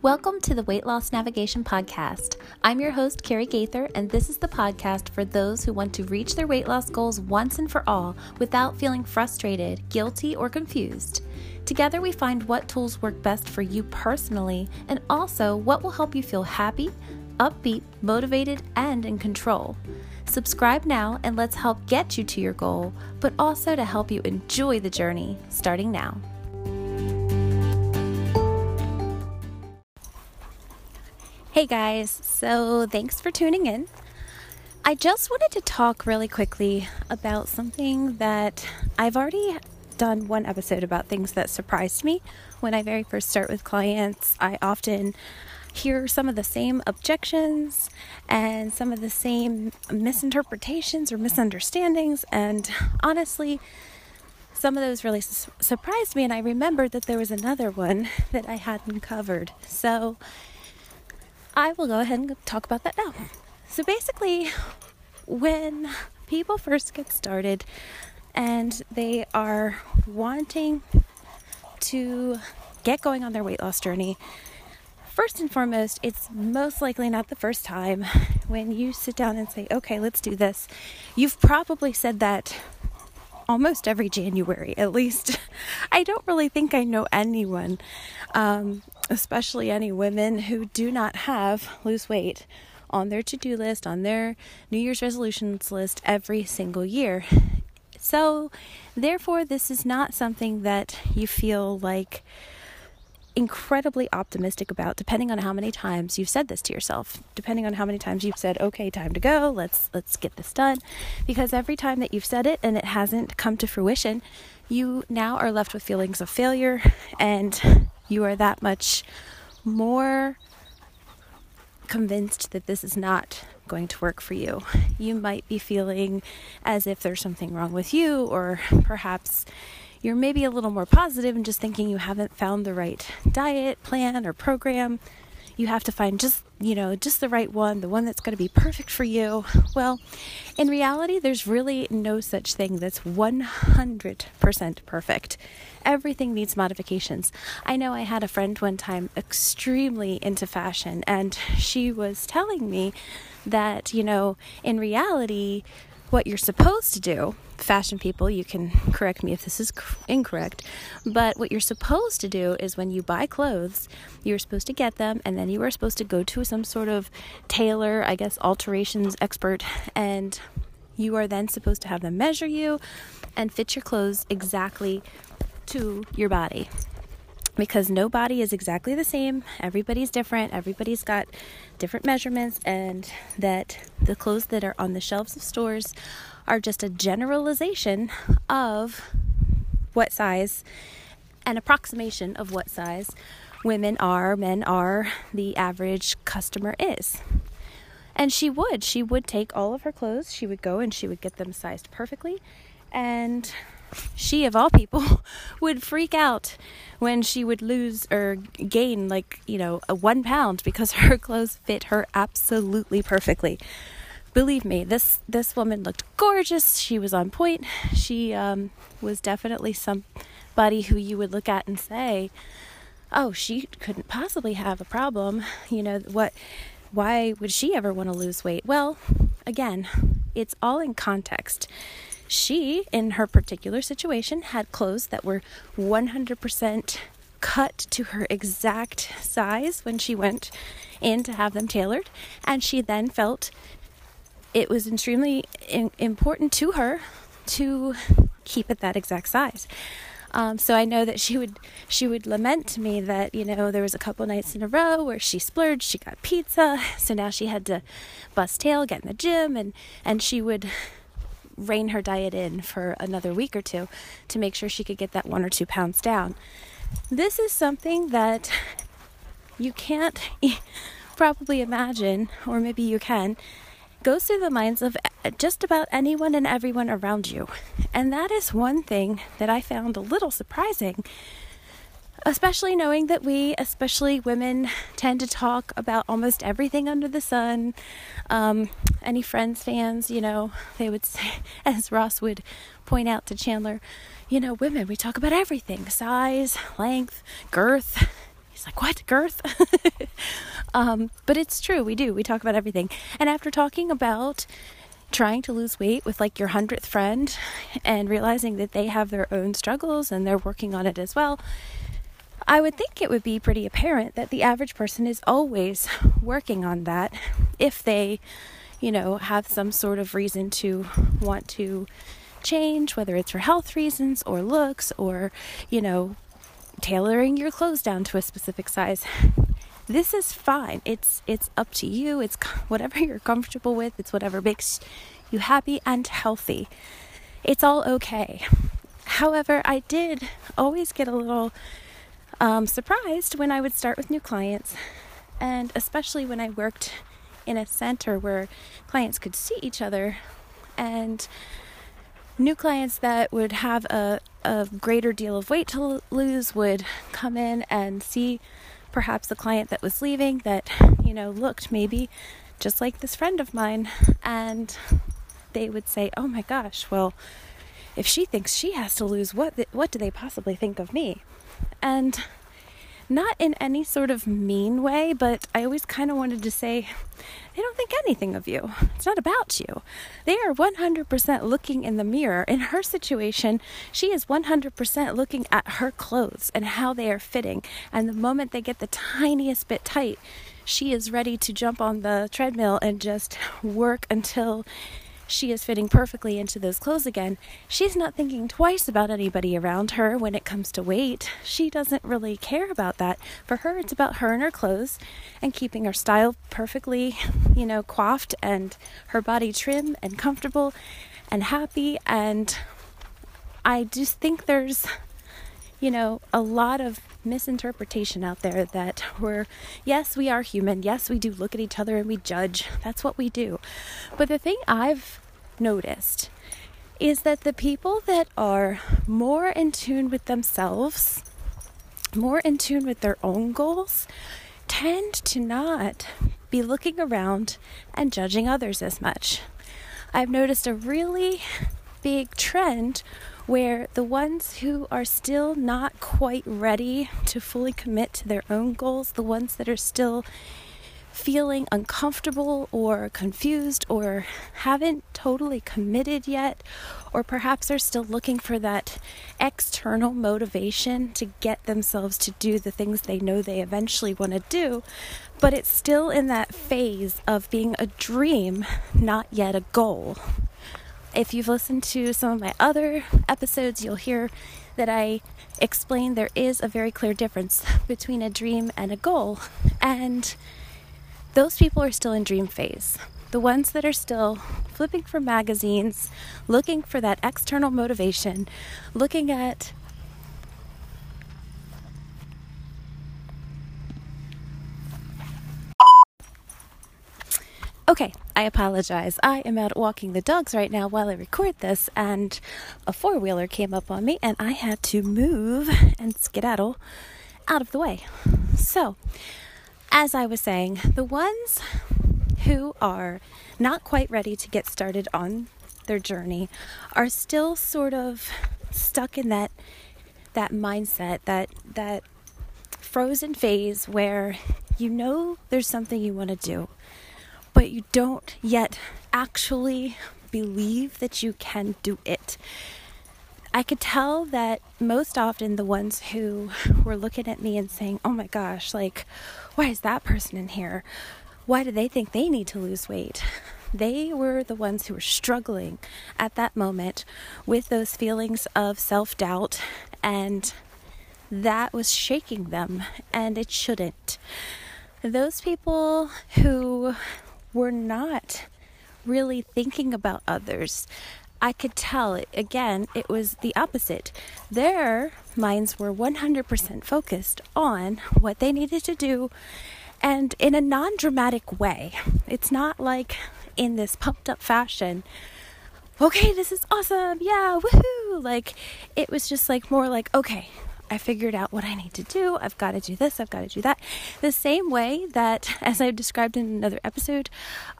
Welcome to the Weight Loss Navigation Podcast. I'm your host, Carrie Gaither, and this is the podcast for those who want to reach their weight loss goals once and for all without feeling frustrated, guilty, or confused. Together, we find what tools work best for you personally and also what will help you feel happy, upbeat, motivated, and in control. Subscribe now and let's help get you to your goal, but also to help you enjoy the journey starting now. Hey guys, so thanks for tuning in. I just wanted to talk really quickly about something that I've already done one episode about things that surprised me when I very first start with clients. I often hear some of the same objections and some of the same misinterpretations or misunderstandings, and honestly, some of those really su- surprised me, and I remembered that there was another one that I hadn't covered. So, I will go ahead and talk about that now. So basically, when people first get started and they are wanting to get going on their weight loss journey, first and foremost, it's most likely not the first time when you sit down and say, okay, let's do this. You've probably said that almost every January, at least. I don't really think I know anyone um, especially any women who do not have lose weight on their to do list, on their New Year's resolutions list every single year. So, therefore, this is not something that you feel like incredibly optimistic about depending on how many times you've said this to yourself depending on how many times you've said okay time to go let's let's get this done because every time that you've said it and it hasn't come to fruition you now are left with feelings of failure and you are that much more convinced that this is not going to work for you. You might be feeling as if there's something wrong with you, or perhaps you're maybe a little more positive and just thinking you haven't found the right diet, plan, or program you have to find just, you know, just the right one, the one that's going to be perfect for you. Well, in reality, there's really no such thing that's 100% perfect. Everything needs modifications. I know I had a friend one time extremely into fashion, and she was telling me that, you know, in reality, what you're supposed to do, fashion people, you can correct me if this is incorrect, but what you're supposed to do is when you buy clothes, you're supposed to get them and then you are supposed to go to some sort of tailor, I guess, alterations expert, and you are then supposed to have them measure you and fit your clothes exactly to your body because no body is exactly the same. Everybody's different. Everybody's got different measurements, and that the clothes that are on the shelves of stores are just a generalization of what size, an approximation of what size women are, men are, the average customer is. And she would. She would take all of her clothes, she would go and she would get them sized perfectly. And she, of all people, would freak out when she would lose or gain, like, you know, a one pound because her clothes fit her absolutely perfectly. Believe me, this this woman looked gorgeous. She was on point. She um, was definitely somebody who you would look at and say, "Oh, she couldn't possibly have a problem." You know what? Why would she ever want to lose weight? Well, again, it's all in context she, in her particular situation, had clothes that were 100% cut to her exact size when she went in to have them tailored. And she then felt it was extremely important to her to keep it that exact size. Um, so I know that she would she would lament to me that you know there was a couple nights in a row where she splurged, she got pizza, so now she had to bust tail, get in the gym, and and she would rein her diet in for another week or two to make sure she could get that one or two pounds down. This is something that you can't probably imagine, or maybe you can, goes through the minds of just about anyone and everyone around you. And that is one thing that I found a little surprising especially knowing that we, especially women, tend to talk about almost everything under the sun. Um, any Friends fans, you know, they would say, as Ross would point out to Chandler, you know, women, we talk about everything size, length, girth, He's like, What? Girth? um, but it's true. We do. We talk about everything. And after talking about trying to lose weight with like your hundredth friend and realizing that they have their own struggles and they're working on it as well, I would think it would be pretty apparent that the average person is always working on that if they, you know, have some sort of reason to want to change, whether it's for health reasons or looks or, you know, tailoring your clothes down to a specific size. This is fine. It's it's up to you. It's whatever you're comfortable with. It's whatever makes you happy and healthy. It's all okay. However, I did always get a little um, surprised when I would start with new clients, and especially when I worked in a center where clients could see each other and new clients that would have a, a greater deal of weight to lose would come in and see perhaps the client that was leaving that, you know, looked maybe just like this friend of mine. And they would say, oh my gosh, well, if she thinks she has to lose, what, what do they possibly think of me? And not in any sort of mean way, but I always kind of wanted to say, they don't think anything of you. It's not about you. They are 100% looking in the mirror. In her situation, she is 100% looking at her clothes and how they are fitting. And the moment they get the tiniest bit tight, she is ready to jump on the treadmill and just work until she is fitting perfectly into those clothes again, she's not thinking twice about anybody around her when it comes to weight. She doesn't really care about that. For her, it's about her and her clothes and keeping her style perfectly, you know, coiffed and her body trim and comfortable and happy. And I just think there's, you know, a lot of misinterpretation out there that we're, yes, we are human. Yes, we do look at each other and we judge. That's what we do. But the thing I've noticed is that the people that are more in tune with themselves, more in tune with their own goals, tend to not be looking around and judging others as much. I've noticed a really big trend where the ones who are still not quite ready to fully commit to their own goals, the ones that are still feeling uncomfortable or confused or haven't totally committed yet, or perhaps are still looking for that external motivation to get themselves to do the things they know they eventually want to do, but it's still in that phase of being a dream, not yet a goal. If you've listened to some of my other episodes, you'll hear that I explain there is a very clear difference between a dream and a goal. And those people are still in dream phase. The ones that are still flipping for magazines, looking for that external motivation, looking at Okay, I apologize. I am out walking the dogs right now while I record this, and a four wheeler came up on me, and I had to move and skedaddle out of the way. So, as I was saying, the ones who are not quite ready to get started on their journey are still sort of stuck in that that mindset, that that frozen phase where you know there's something you want to do but you don't yet actually believe that you can do it. I could tell that most often the ones who were looking at me and saying, Oh my gosh, like, why is that person in here? Why do they think they need to lose weight? They were the ones who were struggling at that moment with those feelings of self doubt, and that was shaking them, and it shouldn't. Those people who were not really thinking about others. I could tell again, it was the opposite. Their minds were 100% focused on what they needed to do and in a non dramatic way. It's not like in this pumped up fashion. Okay, this is awesome. Yeah, woohoo. Like it was just like more like, okay, I figured out what I need to do. I've got to do this, I've got to do that. The same way that, as I described in another episode,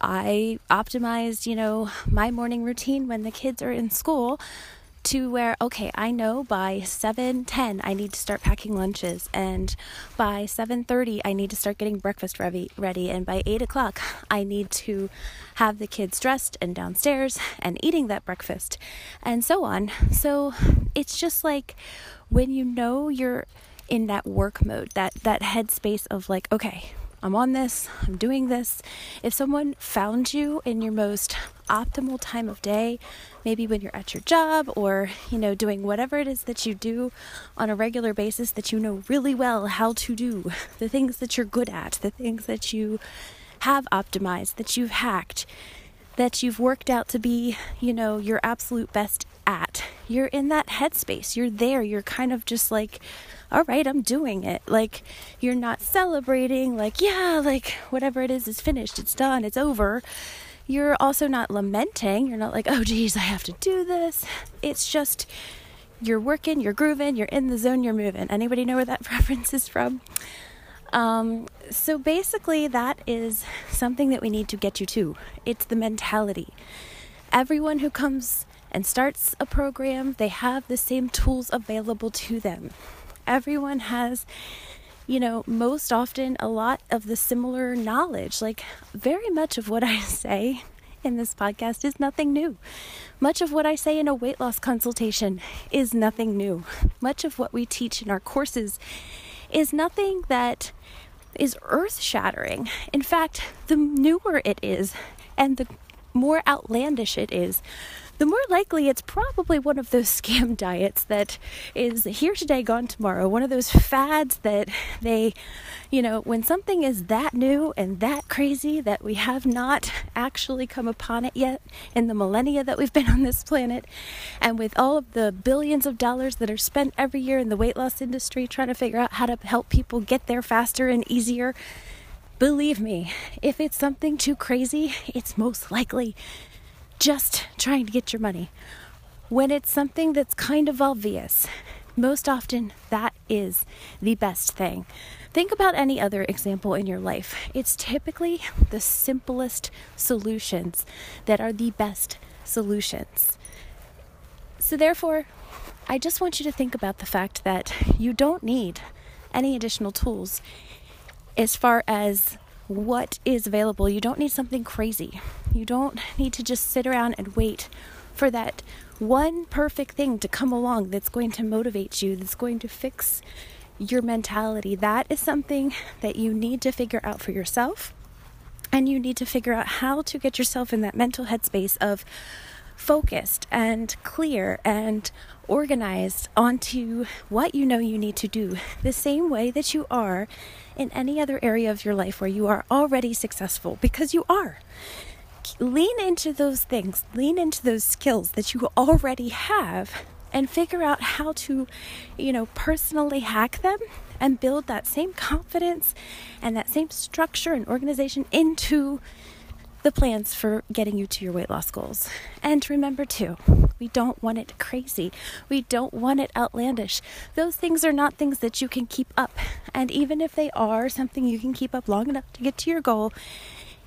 I optimized, you know, my morning routine when the kids are in school to where okay i know by 7.10 i need to start packing lunches and by 7.30 i need to start getting breakfast ready, ready and by 8 o'clock i need to have the kids dressed and downstairs and eating that breakfast and so on. So it's just like when you know you're in that work mode that that headspace of like okay I'm on this, I'm doing this. If someone found you in your most optimal time of day, maybe when you're at your job or, you know, doing whatever it is that you do on a regular basis that you know really well how to do, the things that you're good at, the things that you have optimized, that you've hacked, that you've worked out to be, you know, your absolute best at. You're in that headspace. You're there. You're kind of just like all right, I'm doing it. Like, you're not celebrating, like, yeah, like, whatever it is is finished, it's done, it's over. You're also not lamenting. You're not like, oh, geez, I have to do this. It's just you're working, you're grooving, you're in the zone, you're moving. Anybody know where that reference is from? Um, so basically, that is something that we need to get you to. It's the mentality. Everyone who comes and starts a program, they have the same tools available to them everyone has you know, most often a lot of the similar knowledge. Like, very much of what I say in this podcast is nothing new. Much of what I say in a weight loss consultation is nothing new. Much of what we teach in our courses is nothing that is earth shattering. In fact, the newer it is and the more outlandish it is, the more likely it's probably one of those scam diets that is here today, gone tomorrow. One of those fads that they, you know, when something is that new and that crazy that we have not actually come upon it yet in the millennia that we've been on this planet, and with all of the billions of dollars that are spent every year in the weight loss industry trying to figure out how to help people get there faster and easier. Believe me, if it's something too crazy, it's most likely just trying to get your money. When it's something that's kind of obvious, most often that is the best thing. Think about any other example in your life. It's typically the simplest solutions that are the best solutions. So, therefore, I just want you to think about the fact that you don't need any additional tools as far as what is available. You don't need something crazy. You don't need to just sit around and wait for that one perfect thing to come along that's going to motivate you, that's going to fix your mentality. That is something that you need to figure out for yourself. And you need to figure out how to get yourself in that mental headspace of focused and clear and organized onto what you know you need to do, the same way that you are in any other area of your life where you are already successful, because you are. Lean into those things, lean into those skills that you already have, and figure out how to, you know, personally hack them and build that same confidence and that same structure and organization into the plans for getting you to your weight loss goals. And remember, too, we don't want it crazy. We don't want it outlandish. Those things are not things that you can keep up. And even if they are something you can keep up long enough to get to your goal,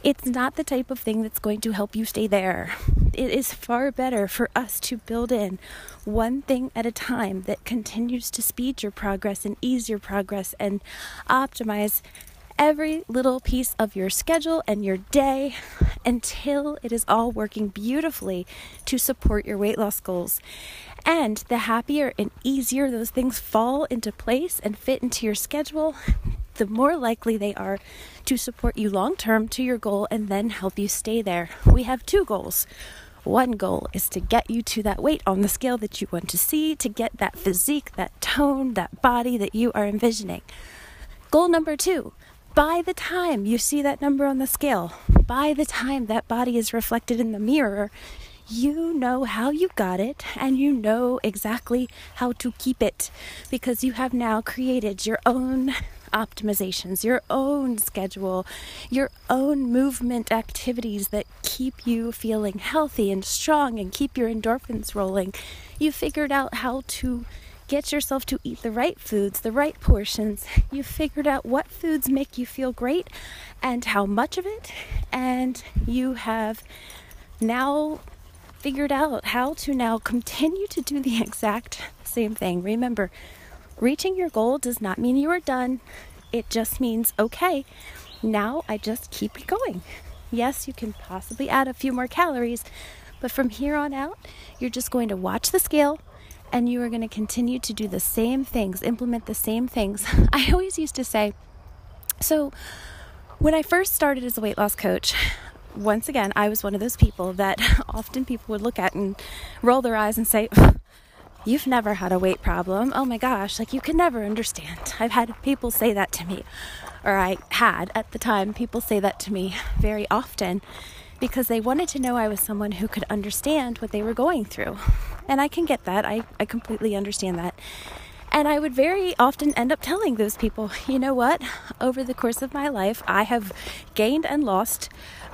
it's not the type of thing that's going to help you stay there. It is far better for us to build in one thing at a time that continues to speed your progress and ease your progress and optimize every little piece of your schedule and your day until it is all working beautifully to support your weight loss goals. And the happier and easier those things fall into place and fit into your schedule, the more likely they are to support you long term to your goal and then help you stay there. We have two goals. One goal is to get you to that weight on the scale that you want to see, to get that physique, that tone, that body that you are envisioning. Goal number two by the time you see that number on the scale, by the time that body is reflected in the mirror, you know how you got it and you know exactly how to keep it because you have now created your own optimizations, your own schedule, your own movement activities that keep you feeling healthy and strong and keep your endorphins rolling. You figured out how to get yourself to eat the right foods, the right portions. You figured out what foods make you feel great and how much of it, and you have now figured out how to now continue to do the exact same thing. Remember, reaching your goal does not mean you are done. It just means, okay, now I just keep going. Yes, you can possibly add a few more calories, but from here on out, you're just going to watch the scale and you are going to continue to do the same things, implement the same things. I always used to say, so when I first started as a weight loss coach, once again, I was one of those people that often people would look at and roll their eyes and say, You've never had a weight problem. Oh my gosh, like you can never understand. I've had people say that to me, or I had at the time people say that to me very often because they wanted to know I was someone who could understand what they were going through. And I can get that, I, I completely understand that. And I would very often end up telling those people, you know what? Over the course of my life, I have gained and lost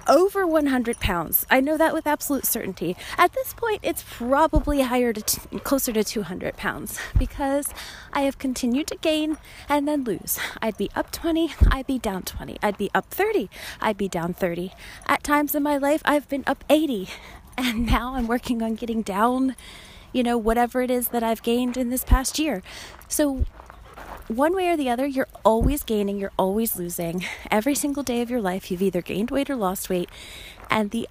over 100 pounds. I know that with absolute certainty. At this point, it's probably higher to t- closer to 200 pounds because I have continued to gain and then lose. I'd be up 20, I'd be down 20. I'd be up 30, I'd be down 30. At times in my life, I've been up 80, and now I'm working on getting down, you know, whatever it is that I've gained in this past year. So one way or the other, you're always gaining, you're always losing. Every single day of your life, you've either gained weight or lost weight. And the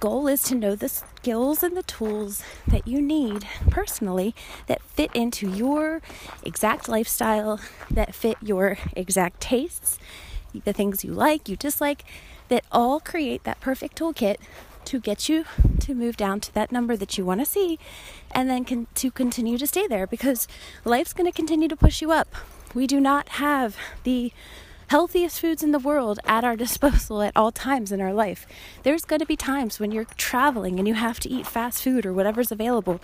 goal is to know the skills and the tools that you need personally that fit into your exact lifestyle, that fit your exact tastes, the things you like, you dislike, that all create that perfect toolkit to get you to move down to that number that you want to see and then con- to continue to stay there because life's going to continue to push you up. We do not have the healthiest foods in the world at our disposal at all times in our life. There's going to be times when you're traveling and you have to eat fast food or whatever's available.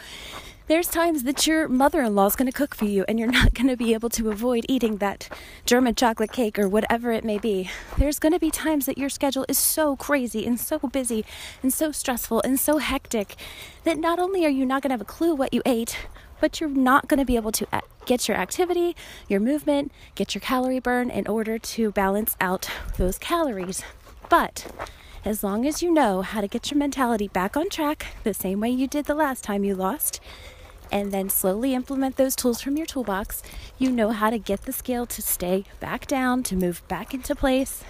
There's times that your mother in law is going to cook for you and you're not going to be able to avoid eating that German chocolate cake or whatever it may be. There's going to be times that your schedule is so crazy and so busy and so stressful and so hectic that not only are you not going to have a clue what you ate, but you're not going to be able to get your activity, your movement, get your calorie burn in order to balance out those calories. But as long as you know how to get your mentality back on track the same way you did the last time you lost, and then slowly implement those tools from your toolbox, you know how to get the scale to stay back down, to move back into place.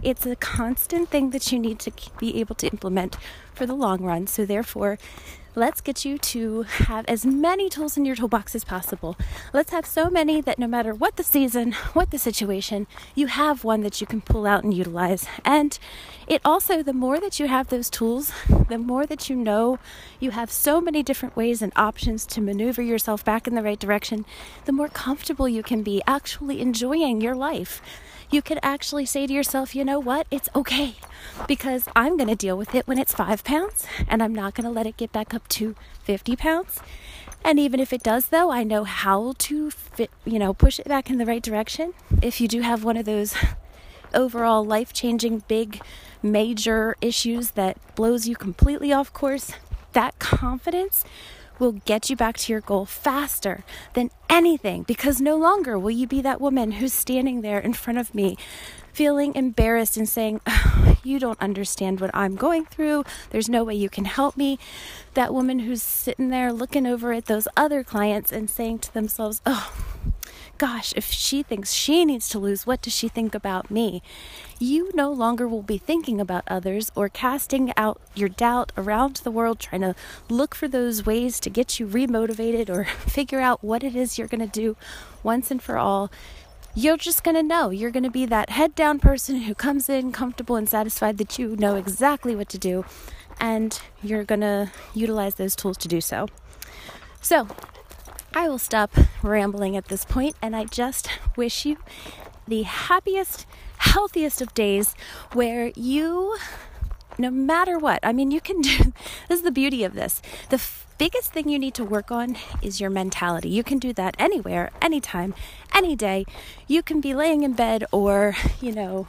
It's a constant thing that you need to be able to implement for the long run. So, therefore, Let's get you to have as many tools in your toolbox as possible. Let's have so many that no matter what the season, what the situation, you have one that you can pull out and utilize. And it also, the more that you have those tools, the more that you know you have so many different ways and options to maneuver yourself back in the right direction, the more comfortable you can be actually enjoying your life you could actually say to yourself, you know what? It's okay because I'm going to deal with it when it's five pounds and I'm not going to let it get back up to 50 pounds. And even if it does, though, I know how to fit, you know, push it back in the right direction. If you do have one of those overall life changing, big, major issues that blows you completely off course, that confidence will get you back to your goal faster than anything because no longer will you be that woman who's standing there in front of me feeling embarrassed and saying, oh, You don't understand what I'm going through. There's no way you can help me. That woman who's sitting there looking over at those other clients and saying to themselves, Oh, gosh, if she thinks she needs to lose, what does she think about me? You no longer will be thinking about others or casting out your doubt around the world, trying to look for those ways to get you remotivated or figure out what it is you're going to do once and for all. You're just going to know. You're going to be that head down person who comes in comfortable and satisfied that you know exactly what to do, and you're going to utilize those tools to do so. So, I will stop rambling at this point and I just wish you the happiest, healthiest of days where you, no matter what, I mean, you can do this is the beauty of this. The f- biggest thing you need to work on is your mentality. You can do that anywhere, anytime, any day. You can be laying in bed or, you know,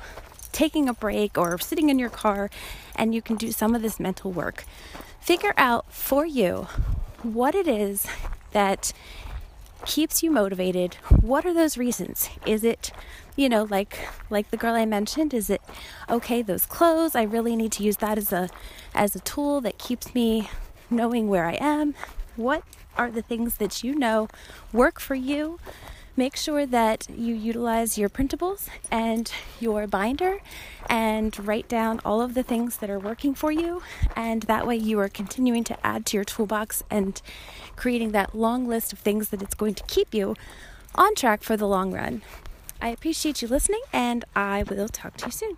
taking a break or sitting in your car and you can do some of this mental work. Figure out for you what it is that keeps you motivated what are those reasons is it you know like like the girl i mentioned is it okay those clothes i really need to use that as a as a tool that keeps me knowing where I am, what are the things that you know work for you. Make sure that you utilize your printables and your binder and write down all of the things that are working for you. And that way, you are continuing to add to your toolbox and creating that long list of things that it's going to keep you on track for the long run. I appreciate you listening, and I will talk to you soon.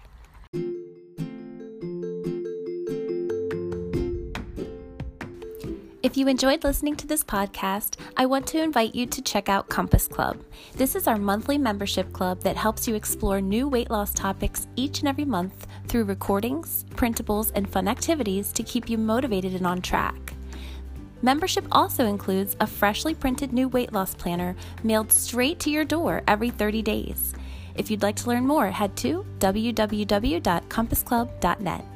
If you enjoyed listening to this podcast, I want to invite you to check out Compass Club. This is our monthly membership club that helps you explore new weight loss topics each and every month through recordings, printables, and fun activities to keep you motivated and on track. Membership also includes a freshly printed new weight loss planner mailed straight to your door every 30 days. If you'd like to learn more, head to www.compassclub.net.